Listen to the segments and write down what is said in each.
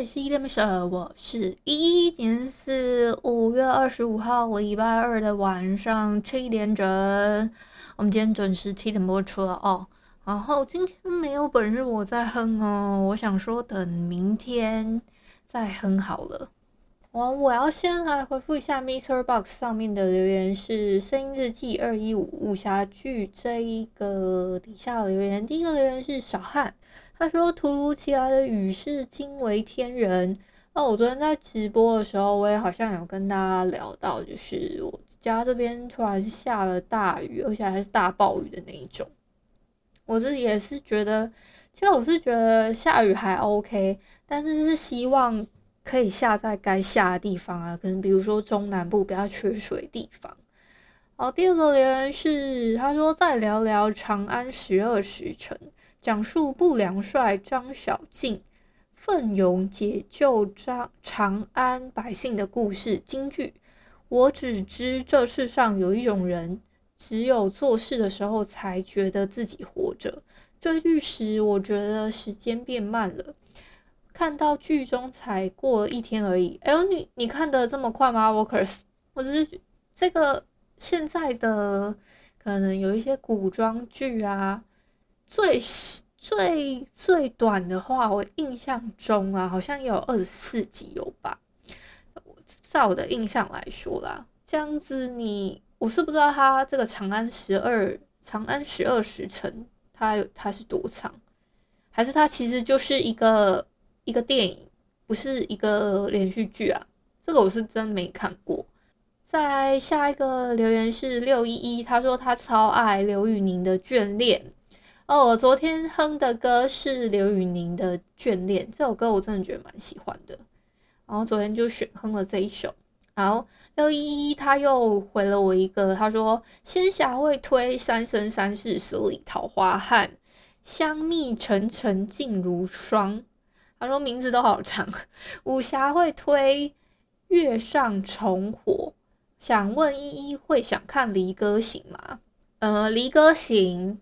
里是依依恋不舍，我是依依。今天是五月二十五号礼拜二的晚上七点整，我们今天准时七点播出了哦。然后今天没有本日我在哼哦，我想说等明天再哼好了。我我要先来回复一下 MixerBox 上面的留言，是声音日记二一五武侠剧这一个底下留言，第一个留言是小汉。他说：“突如其来的雨势惊为天人。那我昨天在直播的时候，我也好像有跟大家聊到，就是我家这边突然下了大雨，而且还是大暴雨的那一种。我自己也是觉得，其实我是觉得下雨还 OK，但是是希望可以下在该下的地方啊，可能比如说中南部比较缺水地方。好，第二个留言是他说再聊聊长安十二时辰。”讲述不良帅张小敬奋勇解救张长安百姓的故事。金句：我只知这世上有一种人，只有做事的时候才觉得自己活着。追剧时，我觉得时间变慢了。看到剧中才过一天而已。哎呦，你你看得这么快吗？Workers，我只是这个现在的可能有一些古装剧啊。最最最短的话，我印象中啊，好像有二十四集有吧？在我的印象来说啦，这样子你我是不知道他这个长安十二长安十二时辰，它有它是多长，还是它其实就是一个一个电影，不是一个连续剧啊？这个我是真没看过。再下一个留言是六一一，他说他超爱刘宇宁的眷恋。哦，我昨天哼的歌是刘宇宁的《眷恋》，这首歌我真的觉得蛮喜欢的，然后昨天就选哼了这一首。然后六一一他又回了我一个，他说：“仙侠会推三生三世十里桃花汉，香蜜沉沉烬如霜。”他说名字都好长。武侠会推月上重火，想问依依会想看《离歌行》吗？呃，《离歌行》。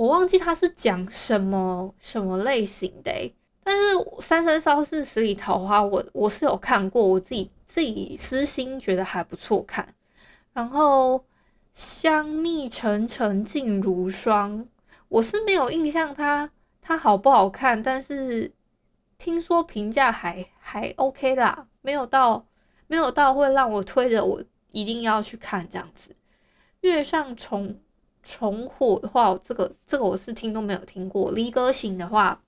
我忘记他是讲什么什么类型的，但是《三生三世十里桃花》我我是有看过，我自己自己私心觉得还不错看。然后香蜜沉沉烬如霜，我是没有印象它它好不好看，但是听说评价还还 OK 啦，没有到没有到会让我推着我一定要去看这样子。月上重。重火的话，这个这个我是听都没有听过。离歌行的话，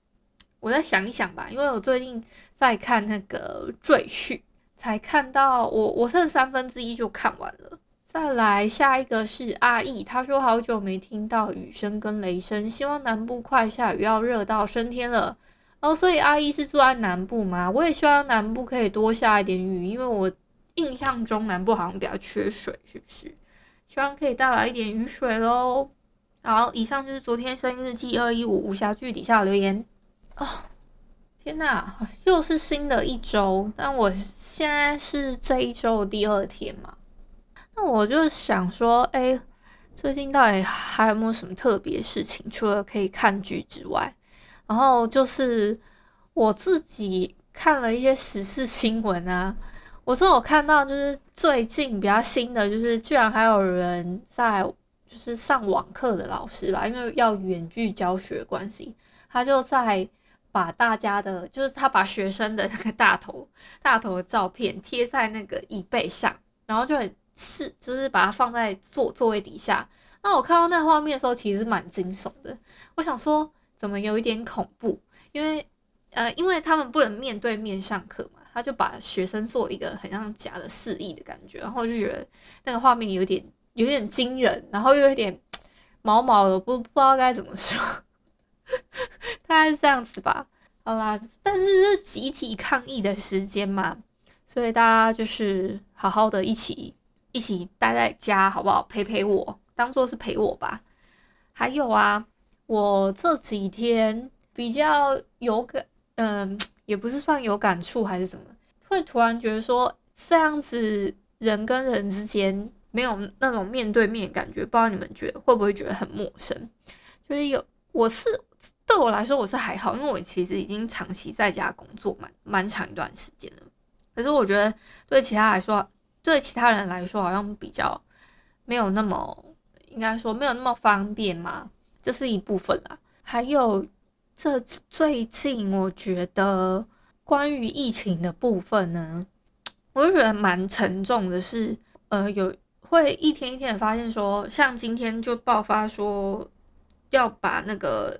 我再想一想吧，因为我最近在看那个赘婿，才看到我我剩三分之一就看完了。再来下一个是阿义，他说好久没听到雨声跟雷声，希望南部快下雨，要热到升天了。哦，所以阿义是住在南部吗？我也希望南部可以多下一点雨，因为我印象中南部好像比较缺水，是不是？希望可以带来一点雨水喽。好，以上就是昨天生日记二一五武侠剧底下留言。哦，天哪，又是新的一周。但我现在是这一周的第二天嘛。那我就想说，哎，最近到底还有没有什么特别事情？除了可以看剧之外，然后就是我自己看了一些时事新闻啊。我是有看到，就是最近比较新的，就是居然还有人在，就是上网课的老师吧，因为要远距教学关系，他就在把大家的，就是他把学生的那个大头大头的照片贴在那个椅背上，然后就很是就是把它放在座座位底下。那我看到那画面的时候，其实蛮惊悚的。我想说，怎么有一点恐怖？因为呃，因为他们不能面对面上课嘛。他就把学生做一个很像假的示意的感觉，然后我就觉得那个画面有点有点惊人，然后又有点毛毛的，不不知道该怎么说，大概是这样子吧。好啦，但是是集体抗议的时间嘛，所以大家就是好好的一起一起待在家，好不好？陪陪我，当做是陪我吧。还有啊，我这几天比较有感，嗯，也不是算有感触还是什么，会突然觉得说这样子人跟人之间没有那种面对面感觉，不知道你们觉得会不会觉得很陌生？就是有，我是。对我来说我是还好，因为我其实已经长期在家工作蛮蛮长一段时间了。可是我觉得对其他来说，对其他人来说好像比较没有那么，应该说没有那么方便嘛，这是一部分啦。还有这最近我觉得关于疫情的部分呢，我就觉得蛮沉重的是，呃，有会一天一天的发现说，像今天就爆发说要把那个。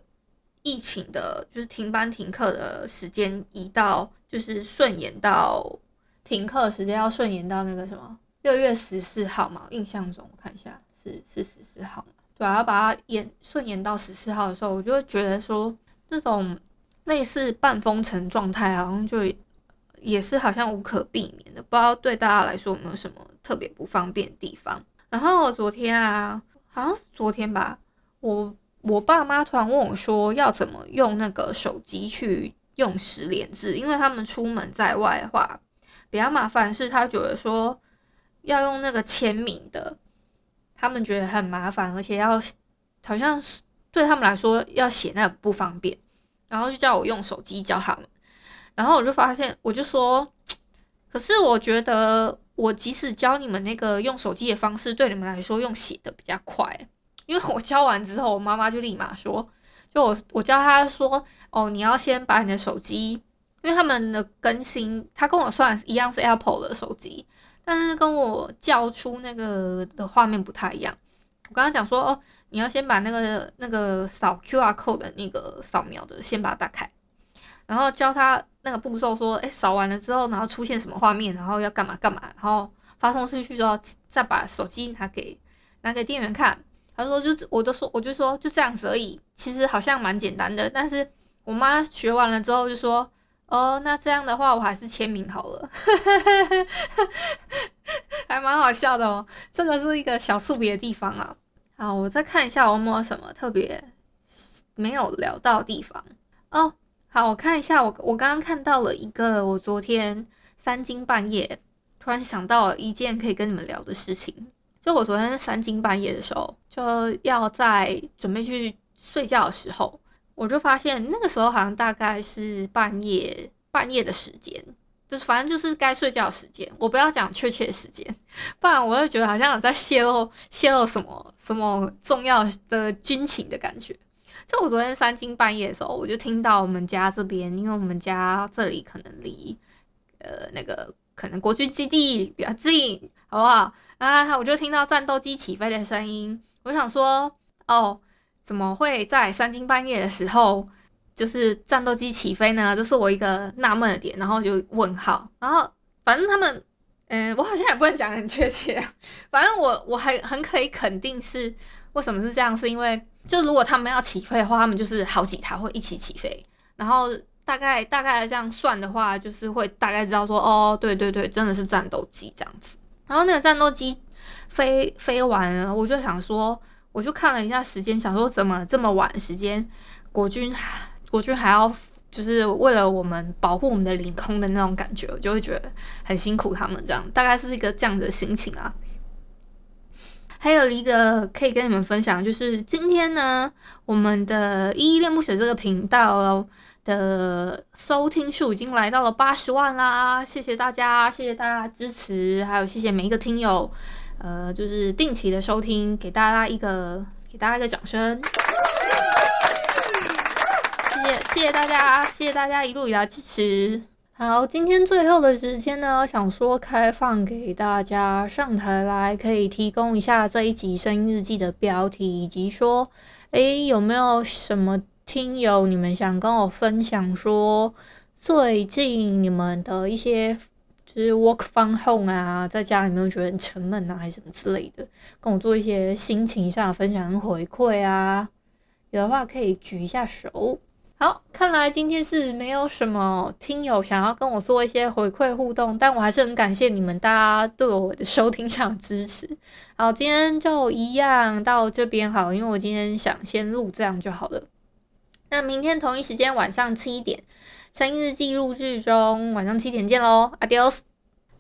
疫情的，就是停班停课的时间移到，就是顺延到停课时间要顺延到那个什么六月十四号嘛？印象中我看一下是是十四号嘛？对啊，要把它延顺延到十四号的时候，我就会觉得说，这种类似半封城状态，好像就也是好像无可避免的，不知道对大家来说有没有什么特别不方便的地方。然后昨天啊，好像是昨天吧，我。我爸妈突然问我说：“要怎么用那个手机去用十连制？因为他们出门在外的话比较麻烦，是他觉得说要用那个签名的，他们觉得很麻烦，而且要好像是对他们来说要写那不方便，然后就叫我用手机教他们。然后我就发现，我就说，可是我觉得我即使教你们那个用手机的方式，对你们来说用写的比较快。”因为我教完之后，我妈妈就立马说，就我我教她说，哦，你要先把你的手机，因为他们的更新，他跟我算一样是 Apple 的手机，但是跟我叫出那个的画面不太一样。我刚刚讲说，哦，你要先把那个那个扫 QR code 的那个扫描的先把它打开，然后教他那个步骤，说，诶，扫完了之后，然后出现什么画面，然后要干嘛干嘛，然后发送出去之后，再把手机拿给拿给店员看。他说就：“我都说，我就说就这样子而已。其实好像蛮简单的，但是我妈学完了之后就说：‘哦，那这样的话，我还是签名好了。’还蛮好笑的哦。这个是一个小特别的地方啊。好，我再看一下我有没有什么特别没有聊到的地方哦。好，我看一下，我我刚刚看到了一个，我昨天三更半夜突然想到了一件可以跟你们聊的事情。”就我昨天三更半夜的时候，就要在准备去睡觉的时候，我就发现那个时候好像大概是半夜半夜的时间，就反正就是该睡觉时间。我不要讲确切时间，不然我会觉得好像在泄露泄露什么什么重要的军情的感觉。就我昨天三更半夜的时候，我就听到我们家这边，因为我们家这里可能离呃那个可能国军基地比较近，好不好？啊！我就听到战斗机起飞的声音，我想说，哦，怎么会在三更半夜的时候，就是战斗机起飞呢？这是我一个纳闷的点，然后就问号。然后反正他们，嗯，我好像也不能讲很确切，反正我我还很可以肯定是为什么是这样，是因为就如果他们要起飞的话，他们就是好几台会一起起飞，然后大概大概这样算的话，就是会大概知道说，哦，对对对，真的是战斗机这样子。然后那个战斗机飞飞完了，我就想说，我就看了一下时间，想说怎么这么晚时间，国军国军还要就是为了我们保护我们的领空的那种感觉，我就会觉得很辛苦他们这样，大概是一个这样的心情啊。还有一个可以跟你们分享，就是今天呢，我们的依依恋不舍这个频道。的收听数已经来到了八十万啦！谢谢大家，谢谢大家支持，还有谢谢每一个听友，呃，就是定期的收听，给大家一个给大家一个掌声，谢谢大家，谢谢大家一路以来支持。好，今天最后的时间呢，想说开放给大家上台来，可以提供一下这一集声音日记的标题，以及说，诶，有没有什么？听友，你们想跟我分享说，最近你们的一些就是 work from home 啊，在家里面觉得很沉闷啊，还是什么之类的，跟我做一些心情上的分享跟回馈啊，有的话可以举一下手。好，看来今天是没有什么听友想要跟我做一些回馈互动，但我还是很感谢你们大家对我的收听上的支持。好，今天就一样到这边好，因为我今天想先录这样就好了。那明天同一时间晚上七点，声音日记录制中，晚上七点见喽，Adios。